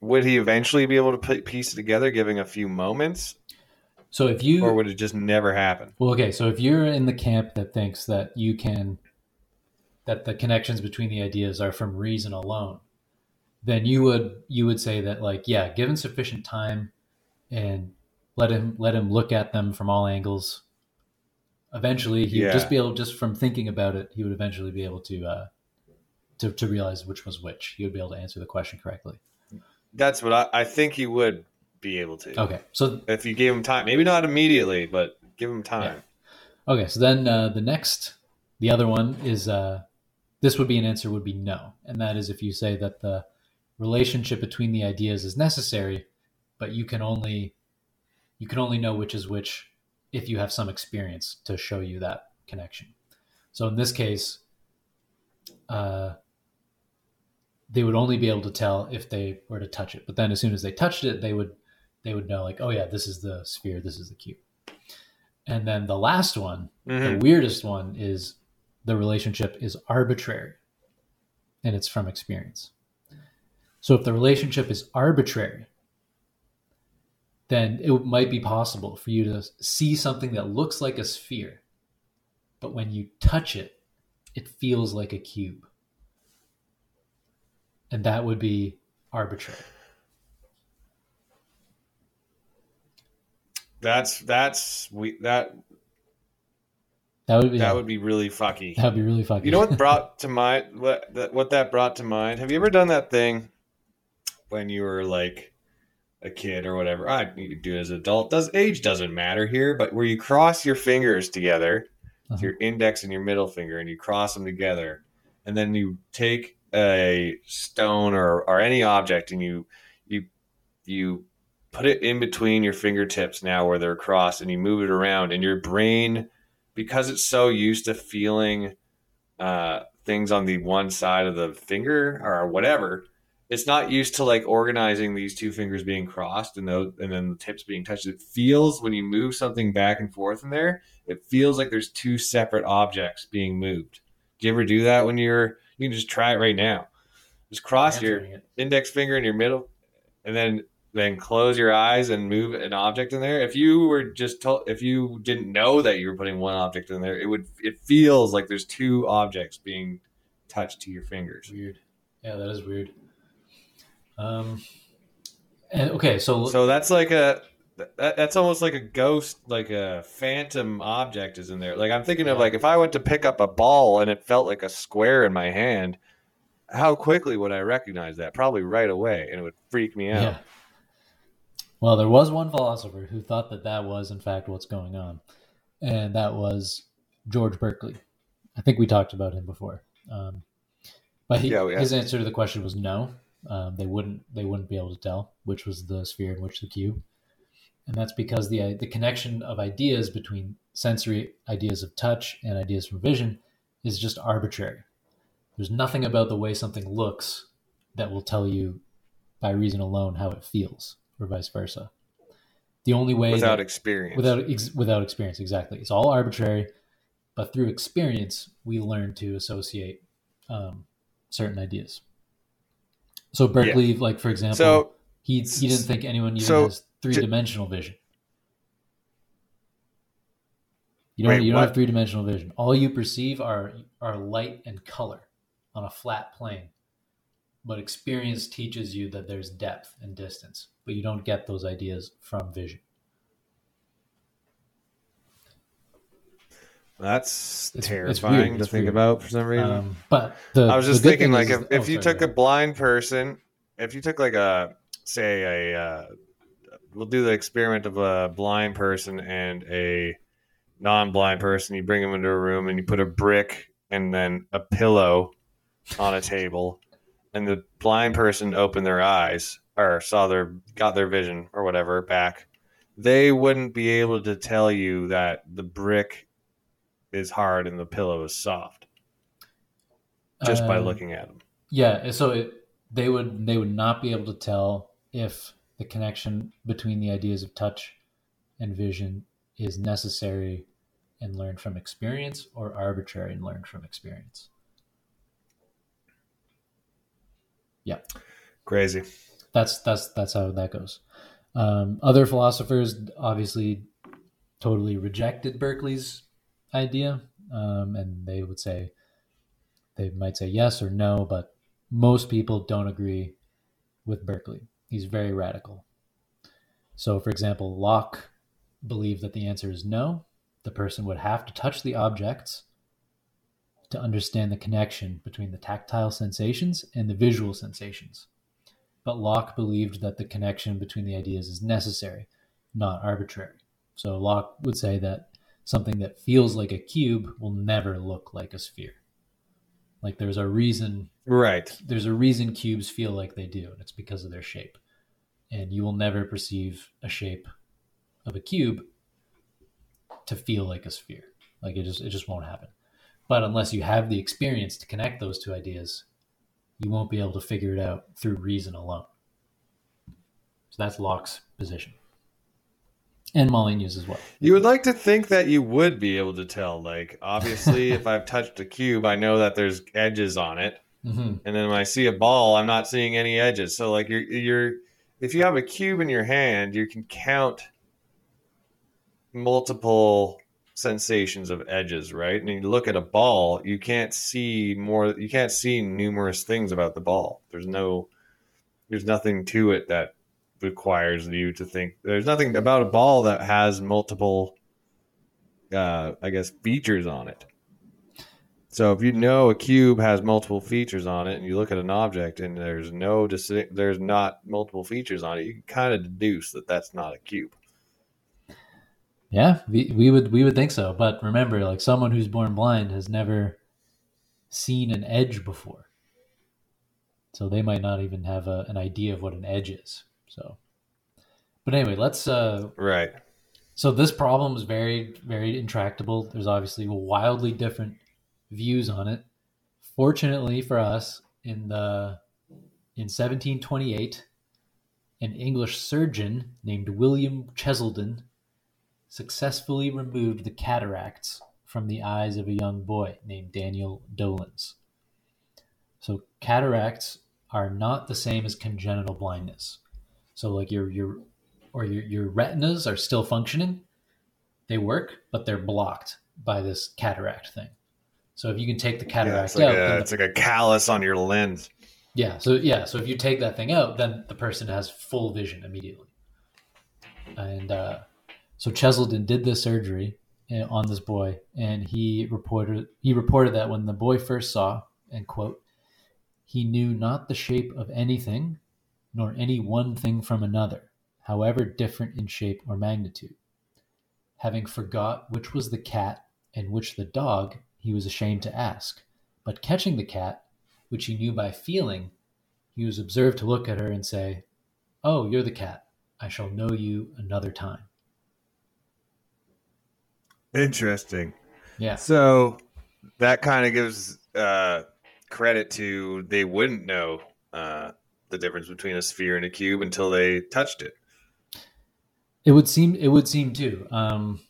would he eventually be able to piece it together giving a few moments? So if you or would it just never happen? Well okay so if you're in the camp that thinks that you can that the connections between the ideas are from reason alone then you would you would say that like yeah given sufficient time and let him let him look at them from all angles. Eventually he yeah. just be able just from thinking about it he would eventually be able to uh to, to realize which was which. He would be able to answer the question correctly. That's what i, I think he would be able to. Okay so if you gave him time maybe not immediately but give him time. Yeah. okay so then uh, the next the other one is uh this would be an answer would be no. And that is if you say that the relationship between the ideas is necessary, but you can only you can only know which is which if you have some experience to show you that connection. So in this case, uh, they would only be able to tell if they were to touch it. But then as soon as they touched it, they would they would know like, oh yeah, this is the sphere, this is the cube. And then the last one, mm-hmm. the weirdest one, is the relationship is arbitrary, and it's from experience. So if the relationship is arbitrary, then it might be possible for you to see something that looks like a sphere, but when you touch it, it feels like a cube. And that would be arbitrary. That's that's we that That would be that would be really fucky. that would be really fucking. You know what <laughs> brought to mind what that what that brought to mind? Have you ever done that thing when you were like a kid or whatever? I you could do it as an adult. Does age doesn't matter here, but where you cross your fingers together, Uh-huh. your index and your middle finger, and you cross them together, and then you take a stone or or any object and you you you put it in between your fingertips now where they're crossed and you move it around and your brain because it's so used to feeling uh, things on the one side of the finger or whatever it's not used to like organizing these two fingers being crossed and those and then the tips being touched it feels when you move something back and forth in there it feels like there's two separate objects being moved do you ever do that when you're you can just try it right now just cross your it. index finger in your middle and then then close your eyes and move an object in there if you were just told if you didn't know that you were putting one object in there it would it feels like there's two objects being touched to your fingers Weird. Yeah, that is weird. Um, and okay, so, so that's like a that, that's almost like a ghost like a phantom object is in there like i'm thinking of like if i went to pick up a ball and it felt like a square in my hand how quickly would i recognize that probably right away and it would freak me out yeah. Well, there was one philosopher who thought that that was in fact what's going on, and that was George Berkeley. I think we talked about him before. Um, but he, Yeah, his answer to the question was no. Um, they wouldn't they wouldn't be able to tell which was the sphere and which the cube, and that's because the the connection of ideas between sensory ideas of touch and ideas from vision is just arbitrary. There's nothing about the way something looks that will tell you by reason alone how it feels, or vice versa. The only way without that- experience without ex- without experience exactly it's all arbitrary but through experience we learn to associate um, certain ideas so berkeley like for example so he, he didn't think anyone even so- has three-dimensional vision. You don't, Wait, you don't have three-dimensional vision. All you perceive are are light and color on a flat plane. But experience teaches you that there's depth and distance. But you don't get those ideas from vision That's It's- it's terrifying weird, to it's think weird. about for some reason. Um, but the, I was just thinking, like, is- if, if oh, you sorry, took a blind person, if you took like a, say a, uh, we'll do the experiment of a blind person and a non-blind person. You bring them into a room and you put a brick and then a pillow on a table, and the blind person opened their eyes or saw their got their vision or whatever back. They wouldn't be able to tell you that the brick is hard and the pillow is soft just by Um, looking at them. Yeah, so it, they would they would not be able to tell if the connection between the ideas of touch and vision is necessary and learned from experience or arbitrary and learned from experience. Yeah. Crazy. That's that's that's how that goes. Um, other philosophers obviously totally rejected Berkeley's idea, um, and they would say they might say yes or no, but most people don't agree with Berkeley. He's very radical. So, for example, Locke believed that the answer is no. The person would have to touch the objects to understand the connection between the tactile sensations and the visual sensations but Locke believed that the connection between the ideas is necessary, not arbitrary. So Locke would say that something that feels like a cube will never look like a sphere. Like there's a reason Right. there's a reason cubes feel like they do, and it's because of their shape. And you will never perceive a shape of a cube to feel like a sphere. Like it just it just won't happen. But unless you have the experience to connect those two ideas, you won't be able to figure it out through reason alone. So that's Locke's position. And Molyneux's as well. You would like to think that you would be able to tell. Like, obviously, <laughs> if I've touched a cube, I know that there's edges on it. hmm and then when I see a ball, I'm not seeing any edges. So like you're you're if you have a cube in your hand, you can count multiple sensations of edges, right? And you look at a ball, you can't see more you can't see numerous things about the ball. There's no there's nothing to it that requires you to think there's nothing about a ball that has multiple uh I guess features on it. So if you know a cube has multiple features on it, and you look at an object and there's no there's not multiple features on it, you can kind of deduce that that's not a cube. Yeah, we, we would we would think so. But remember, like someone who's born blind has never seen an edge before, so they might not even have a, an idea of what an edge is. So, but anyway, let's. Uh, Right. so this problem is very very intractable. There's obviously wildly different views on it. Fortunately for us, in the in 1728, an English surgeon named William Cheselden successfully removed the cataracts from the eyes of a young boy named Daniel Dolans. So cataracts are not the same as congenital blindness. So like your your or your, your retinas are still functioning. They work, but they're blocked by this cataract thing. So if you can take the Yeah, cataract it's, like out, a, the it's like a callus on your lens. yeah. So yeah. So if you take that thing out, then the person has full vision immediately. And uh, so Cheselden did this surgery uh, on this boy, and he reported he reported that when the boy first saw, and quote, he knew not the shape of anything, nor any one thing from another, however different in shape or magnitude. Having forgot which was the cat and which the dog, he was ashamed to ask. But catching the cat, which he knew by feeling, he was observed to look at her and say, Oh, you're the cat. I shall know you another time. Interesting. Yeah. So that kind of gives uh, credit to they wouldn't know uh, the difference between a sphere and a cube until they touched it. It would seem it would seem too. Um,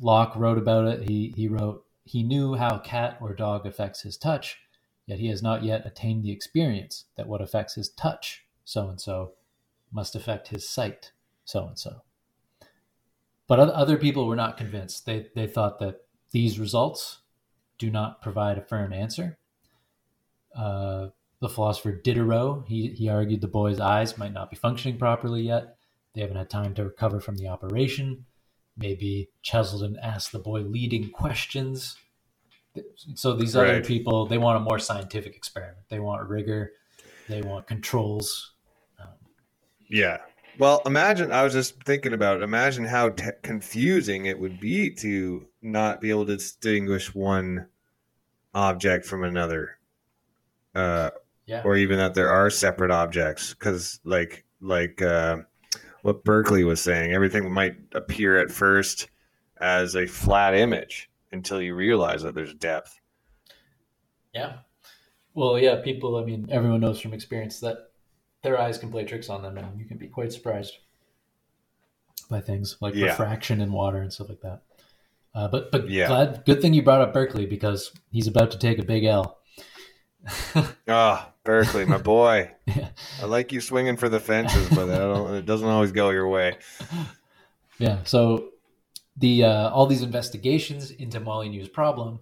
Locke wrote about it. He he wrote he knew how cat or dog affects his touch, yet he has not yet attained the experience that what affects his touch, so and so, must affect his sight, so and so. But other people were not convinced. They they thought that these results do not provide a firm answer. Uh, the philosopher Diderot he he argued the boy's eyes might not be functioning properly yet. They haven't had time to recover from the operation. Maybe Cheselden asked the boy leading questions. So these other people, they want a more scientific experiment. They want rigor. They want controls. Um, Yeah. Well, imagine. I was just thinking about it. Imagine how t- confusing it would be to not be able to distinguish one object from another, uh, yeah. or even that there are separate objects. Because, like, like uh, what Berkeley was saying, everything might appear at first as a flat image until you realize that there's depth. Yeah. Well, yeah, people, I mean, everyone knows from experience that their eyes can play tricks on them and you can be quite surprised by things like Yeah. refraction in water and stuff like that. Uh, but but Yeah. glad good thing you brought up Berkeley because he's about to take a big L. <laughs> Ah, Berkeley, my boy. <laughs> Yeah. I like you swinging for the fences, but I don't, it doesn't always go your way. Yeah. So the uh, all these investigations into Molyneux's problem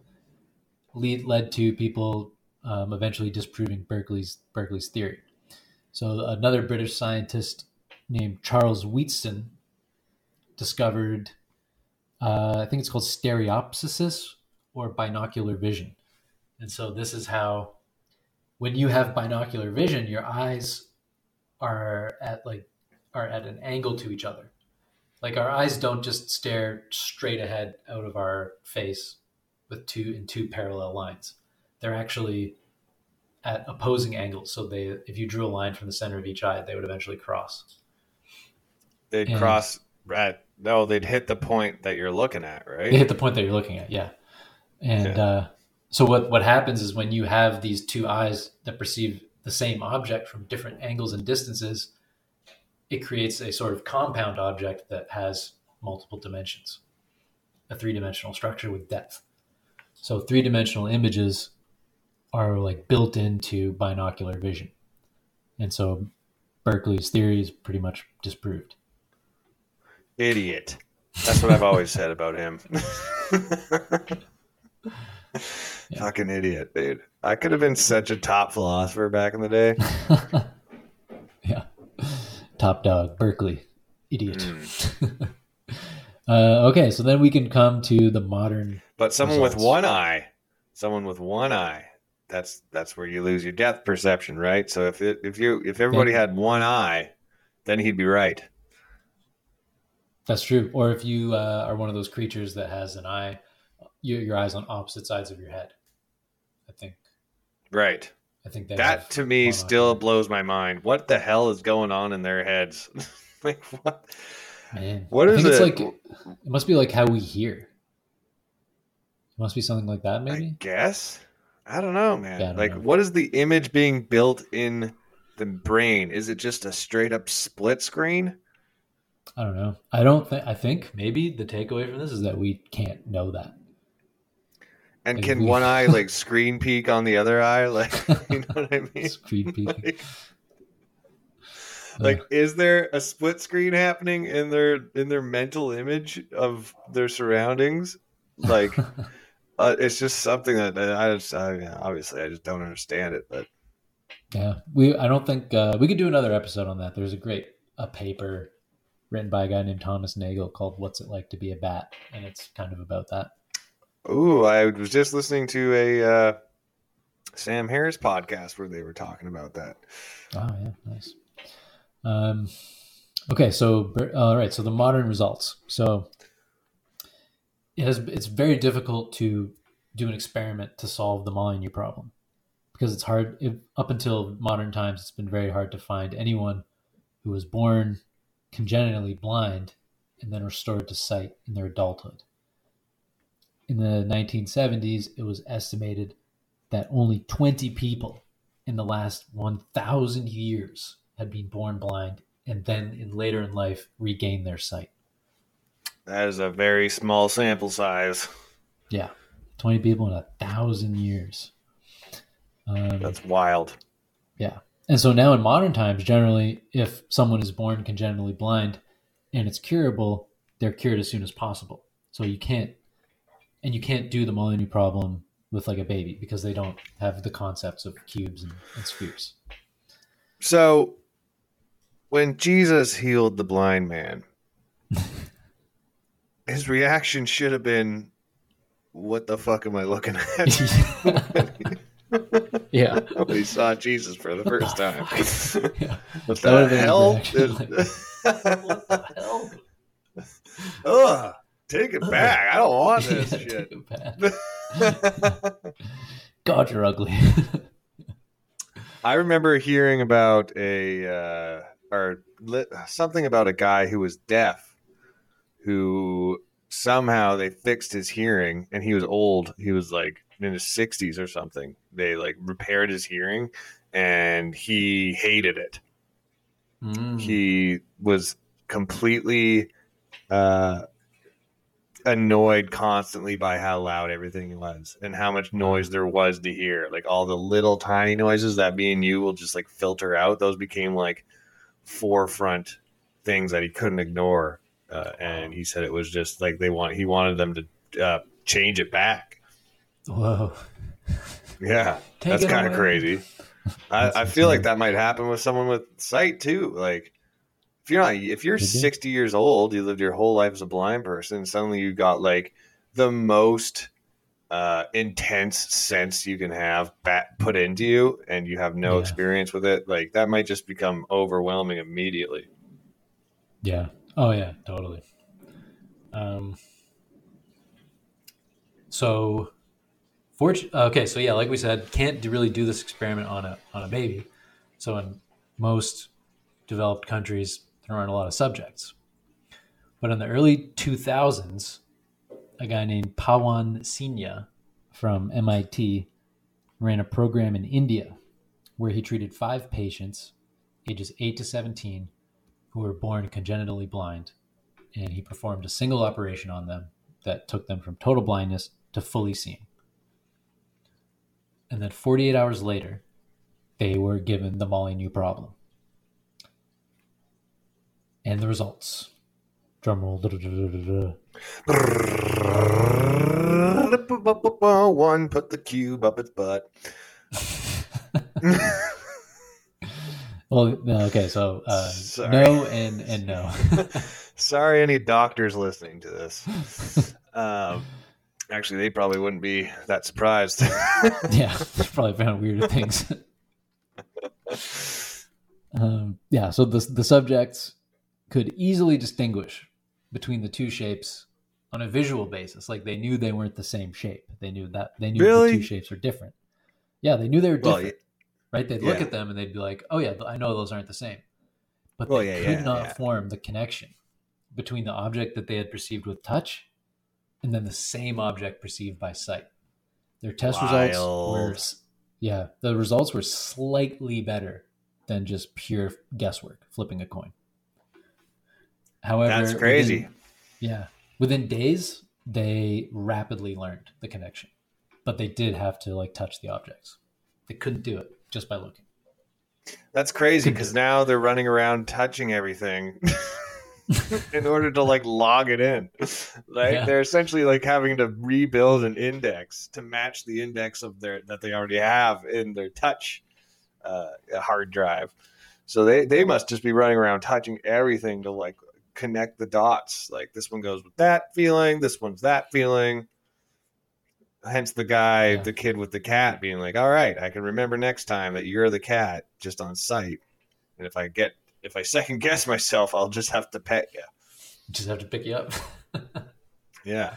lead led to people um, eventually disproving Berkeley's Berkeley's theory. So another British scientist named Charles Wheatstone discovered, uh, I think it's called stereopsis or binocular vision, and so this is how, when you have binocular vision, your eyes are at like are at an angle to each other. Like our eyes don't just stare straight ahead out of our face with two in two parallel lines. They're actually at opposing angles. So they if you drew a line from the center of each eye they would eventually cross. They'd And- cross at no, they'd hit the point that you're looking at, right? they hit the point that you're looking at yeah. And Yeah. uh, so what what happens is when you have these two eyes that perceive the same object from different angles and distances it creates a sort of compound object that has multiple dimensions a three-dimensional structure with depth so three-dimensional images are like built into binocular vision. And so Berkeley's theory is pretty much disproved. Idiot. That's what I've always said about him. <laughs> Yeah. Fucking idiot, dude. I could have been such a top philosopher back in the day. <laughs> yeah. Top dog, Berkeley. Idiot. Mm. <laughs> uh, okay, so then we can come to the modern. But someone with one eye, someone with one eye, that's that's where you lose your depth perception, right? So if it, if you if everybody had one eye, then he'd be right. That's true. Or if you uh, are one of those creatures that has an eye, your, your eyes on opposite sides of your head. I think. Right. I think That to me still blows my mind. What the hell is going on in their heads? <laughs> like what? Man, What I think it? It's like it must be like how we hear. It must be something like that, I maybe. guess. I don't know, man. Yeah, don't like, know. what is the image being built in the brain? Is it just a straight up split screen? I don't know. I don't think. I think maybe the takeaway from this is that we can't know that. And Like, can we- one eye <laughs> like screen peek on the other eye? Like, <laughs> you know what I <laughs> mean? Screen peeking. Like, like, is there a split screen happening in their in their mental image of their surroundings? Like, uh, it's just something that I just I, obviously I just don't understand it. But yeah, we. I don't think uh, we could do another episode on that. There's a great a paper written by a guy named Thomas Nagel called "What's It Like to Be a Bat," and it's kind of about that. Ooh, I was just listening to a uh, Sam Harris podcast where they were talking about that. Oh yeah, nice. Um, okay, so all right, so the modern results. So it has it's very difficult to do an experiment to solve the Molyneux problem because it's hard. It, up until modern times, it's been very hard to find anyone who was born congenitally blind and then restored to sight in their adulthood. In the 1970s, it was estimated that only 20 people in the last 1,000 years had been born blind and then in later in life regained their sight. That is a very small sample size. Yeah, 20 people in a thousand years. Um, That's wild. yeah. And so now in modern times, generally, if someone is born congenitally blind and it's curable, they're cured as soon as possible. So you can't, and you can't do the Molyneux problem with like a baby because they don't have the concepts of cubes and, and spheres. So, when Jesus healed the blind man, <laughs> his reaction should have been, "What the fuck am I looking at?" <laughs> yeah. he <laughs> saw Jesus for the first time. yeah. what the hell? What the hell? Ugh, take it <laughs> back. I don't want Yeah, this take shit. it back. God, you're ugly. <laughs> I remember hearing about a uh, or li- something about a guy who was deaf, who somehow they fixed his hearing, and he was old. He was like in his sixties or something. They like repaired his hearing, and he hated it. Mm. He was completely uh, annoyed constantly by how loud everything was and how much noise there was to hear. Like all the little tiny noises that me and you will just like filter out. Those became like forefront things that he couldn't ignore. Uh, and he said it was just like they want. He wanted them to uh, change it back. Whoa. Yeah, Take that's kind of crazy. <laughs> I, I feel like that might happen with someone with sight too. Like if you're not, if you're 60 years old, you lived your whole life as a blind person, suddenly you got like the most uh, intense sense you can have bat- put into you, and you have no Yeah. experience with it. Like that might just become overwhelming immediately. Yeah. Oh yeah, totally. Um. So, fortu- okay, so yeah, like we said, can't do, really do this experiment on a on a baby. So in most developed countries, there aren't a lot of subjects. But in the early 2000s, a guy named Pawan Sinha from MIT ran a program in India where he treated five patients, ages 8 to 17, who were born congenitally blind, and he performed a single operation on them that took them from total blindness to fully seeing. And then 48 hours later, they were given the Molyneux problem. And the results. Drumroll. <laughs> One put the cube up its butt. <laughs> well, okay, so uh, no and and no. <laughs> Sorry, any doctors listening to this. Um, actually, they probably wouldn't be that surprised. yeah, probably found weirder things. um, yeah, so the the subjects could easily distinguish between the two shapes on a visual basis. Like they knew they weren't the same shape. They knew that they knew Really? the two shapes are different. Yeah, they knew they were Well, different. right? They'd look yeah. at them and they'd be like, "Oh yeah, I know those aren't the same," but Well, they yeah, could yeah, not form the connection between the object that they had perceived with touch and then the same object perceived by sight. Their test results were, yeah, the results were slightly better than just pure guesswork, flipping a coin. However, That's crazy. within- yeah, within days they rapidly learned the connection, but they did have to like touch the objects. They couldn't do it just by looking. That's crazy because now they're running around touching everything <laughs> in order to like log it in. <laughs> Like Yeah. they're essentially like having to rebuild an index to match the index of their that they already have in their touch uh, hard drive. So they they must just be running around touching everything to like connect the dots. Like this one goes with that feeling, this one's that feeling. Hence the guy, Yeah. the kid with the cat being like, "All right, I can remember next time that you're the cat just on sight." And if I get if I second guess myself, I'll just have to pet you. Just have to pick you up. <laughs> Yeah.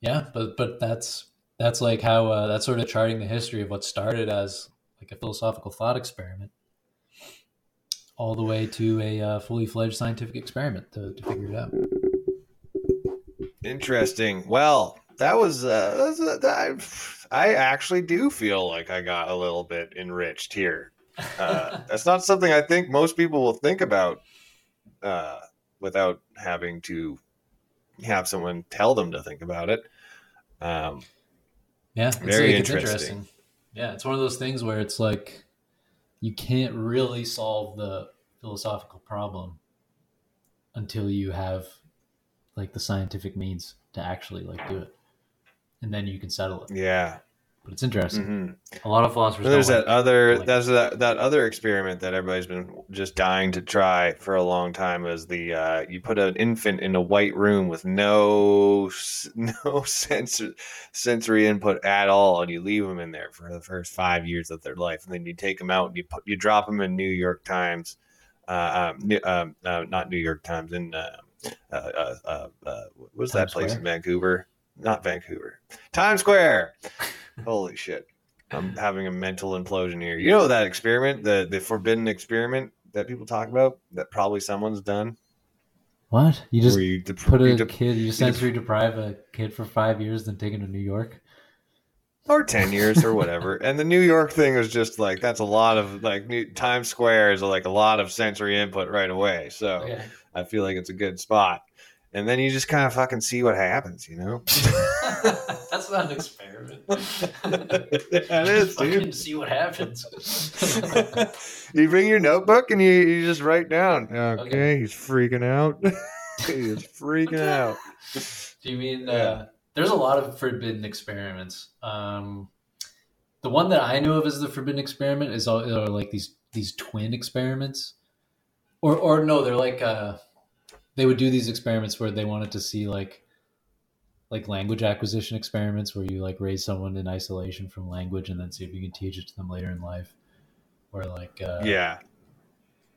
yeah, but but that's that's like how uh, that's sort of charting the history of what started as like a philosophical thought experiment, all the way to a uh, fully fledged scientific experiment to, to figure it out. Interesting. Well, that was uh, that's, uh, that, I actually do feel like I got a little bit enriched here. Uh, <laughs> that's not something I think most people will think about uh, without having to have someone tell them to think about it. Um, Yeah, it's, Very like, it's interesting. Yeah, it's one of those things where it's like you can't really solve the philosophical problem until you have like the scientific means to actually like do it, and then you can settle it. yeah. But it's interesting. Mhm. A lot of philosophers. There's that like- other like- that's that, that other experiment that everybody's been just dying to try for a long time is the uh, you put an infant in a white room with no <laughs> no sensor, sensory input at all and you leave them in there for the first five years of their life and then you take them out and you put you drop them in New York Times uh, um, um, uh, not New York Times in uh, uh, uh, uh, uh, what was that place Square? in Vancouver not Vancouver Times Square holy shit I'm <laughs> having a mental implosion here. You know that experiment, the the forbidden experiment that people talk about, that probably someone's done, what you just you dep- put you a dep- kid, you dep- sensory deprive a kid for five years, then take him to New York. or ten <laughs> years or whatever. And the New York thing is just like that's a lot of like New, Times Square is like a lot of sensory input right away. So Okay. I feel like it's a good spot. And then you just kind of fucking see what happens, you know? <laughs> <laughs> That's not an experiment. <laughs> that is, Fucking dude. see what happens. you bring your notebook and you, you just write down. Okay, Okay. he's freaking out. he's freaking out. Do you mean Yeah. uh, there's a lot of forbidden experiments? Um, the one that I know of as the forbidden experiment is all are like these these twin experiments, or or no, they're like uh, they would do these experiments where they wanted to see like like language acquisition experiments where you like raise someone in isolation from language and then see if you can teach it to them later in life, or like uh, Yeah.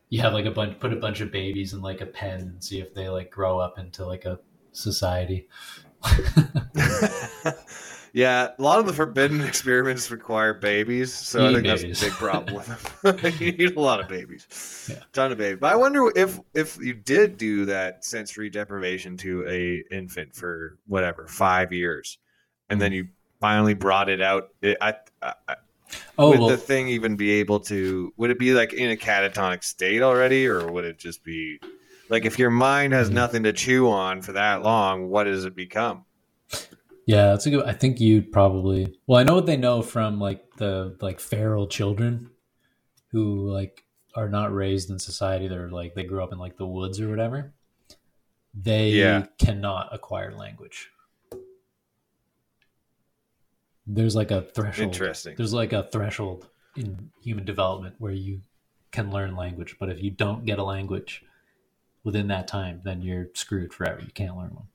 you have like a bunch put a bunch of babies in like a pen and see if they like grow up into like a society <laughs> <laughs> yeah, a lot of the forbidden <laughs> experiments require babies, so I think babies. that's a big <laughs> problem with them. <laughs> you need a lot of babies, Yeah. ton of babies. But I wonder if if you did do that sensory deprivation to a infant for whatever five years, and then you finally brought it out. It, I, I, oh would well, the thing even be able to? Would it be like in a catatonic state already, or would it just be like if your mind has Mhm. nothing to chew on for that long? What does it become? Yeah, that's a good. I think you'd probably. Well, I know what they know from like the like feral children, who like are not raised in society. They're like they grew up in like the woods or whatever. They Yeah. cannot acquire language. There's like a threshold. Interesting. There's like a threshold in human development where you can learn language, but if you don't get a language within that time, then you're screwed forever. You can't learn one.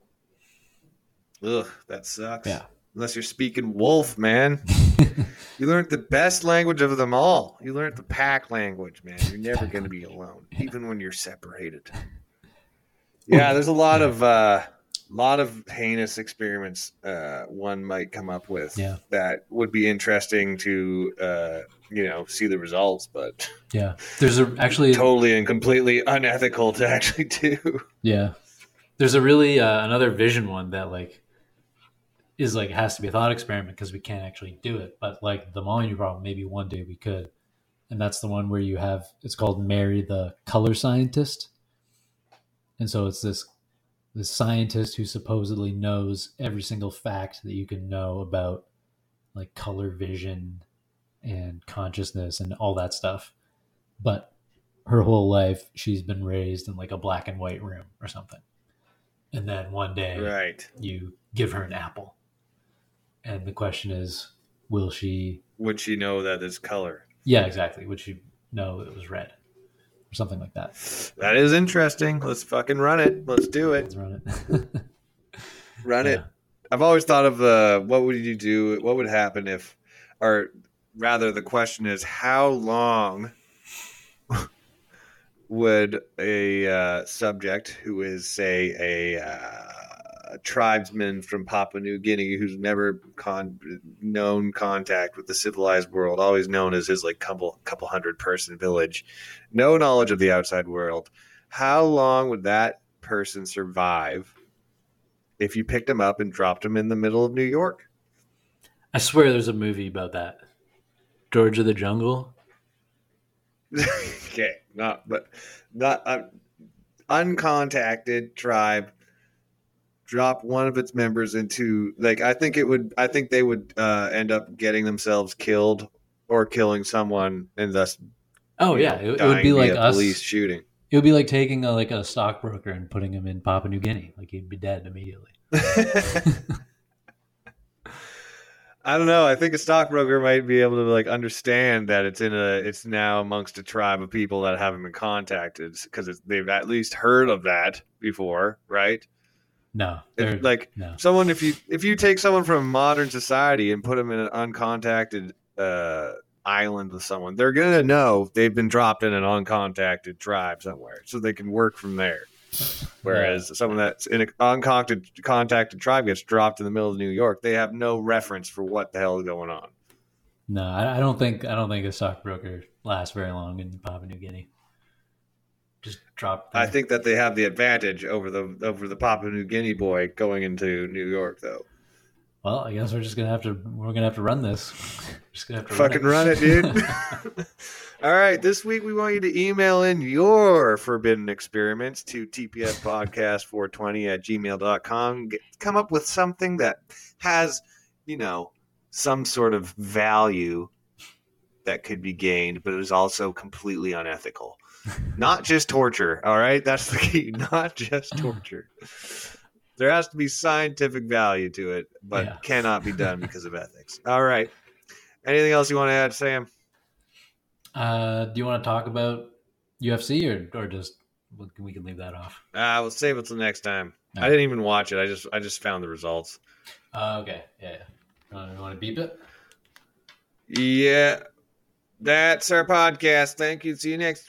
Ugh, that sucks. Yeah. Unless you're speaking wolf, man. <laughs> you learned the best language of them all. You learned the pack language, man. You're never going to be alone, even when you're separated. <laughs> Yeah, there's a lot of uh lot of heinous experiments uh one might come up with Yeah. that would be interesting to uh you know see the results, but Yeah, there's a actually totally and completely unethical to actually do. Yeah. There's a really uh, another vision one that like is like it has to be a thought experiment because we can't actually do it. But like the Molyneux problem, maybe one day we could. And that's the one where you have it's called Mary the color scientist. And so it's this this scientist who supposedly knows every single fact that you can know about like color vision and consciousness and all that stuff. But her whole life she's been raised in like a black and white room or something. And then one day Right. you give her an apple. And the question is, will she Would she know that it's color? Yeah, exactly. Would she know it was red? Or something like that. That is interesting. Let's fucking run it. Let's do it. Let's run it. <laughs> Run it. I've always thought of the what would you do? What would happen if, or rather, the question is how long <laughs> would a uh, subject who is, say, a, uh, a tribesman from Papua New Guinea who's never con- known contact with the civilized world, always known as his like couple couple hundred person village, no knowledge of the outside world, how long would that person survive? if you picked him up and dropped him in the middle of New York. I swear there's a movie about that. George of the Jungle. <laughs> okay, not but not uh, uncontacted tribe drop one of its members into like I think it would I think they would uh, end up getting themselves killed or killing someone and thus Oh yeah, know, it, it would be like us. police shooting. It would be like taking a, like a stockbroker and putting him in Papua New Guinea. Like he'd be dead immediately. <laughs> I don't know. I think a stockbroker might be able to like understand that it's in a it's now amongst a tribe of people that haven't been contacted because they've at least heard of that before, right? No, like no. someone if you if you take someone from modern society and put them in an uncontacted uh, island with someone, they're gonna know they've been dropped in an uncontacted tribe somewhere, so they can work from there. Whereas someone that's in an uncontacted contacted tribe gets dropped in the middle of New York, they have no reference for what the hell is going on. No, I, I don't think I don't think a stockbroker lasts very long in Papua New Guinea. Just drop. I think that they have the advantage over the over the Papua New Guinea boy going into New York, though. Well, I guess we're just gonna have to we're gonna have to run this. <laughs> just gonna have to Fucking run it, dude. <laughs> <laughs> All right, this week we want you to email in your forbidden experiments to tpspodcast420 at gmail.com. Get, come up with something that has, you know, some sort of value that could be gained, but is also completely unethical. Not just torture, all right? That's the key. <laughs> Not just torture. There has to be scientific value to it, but Yeah. cannot be done <laughs> because of ethics. All right. Anything else you want to add, Sam? Uh, do you want to talk about UFC or or just we can- leave that off? Uh, we'll save it till next time. No. I didn't even watch it. I just I just found the results. Uh, okay, yeah. yeah. You want to beep it? Yeah. That's our podcast. Thank you. See you next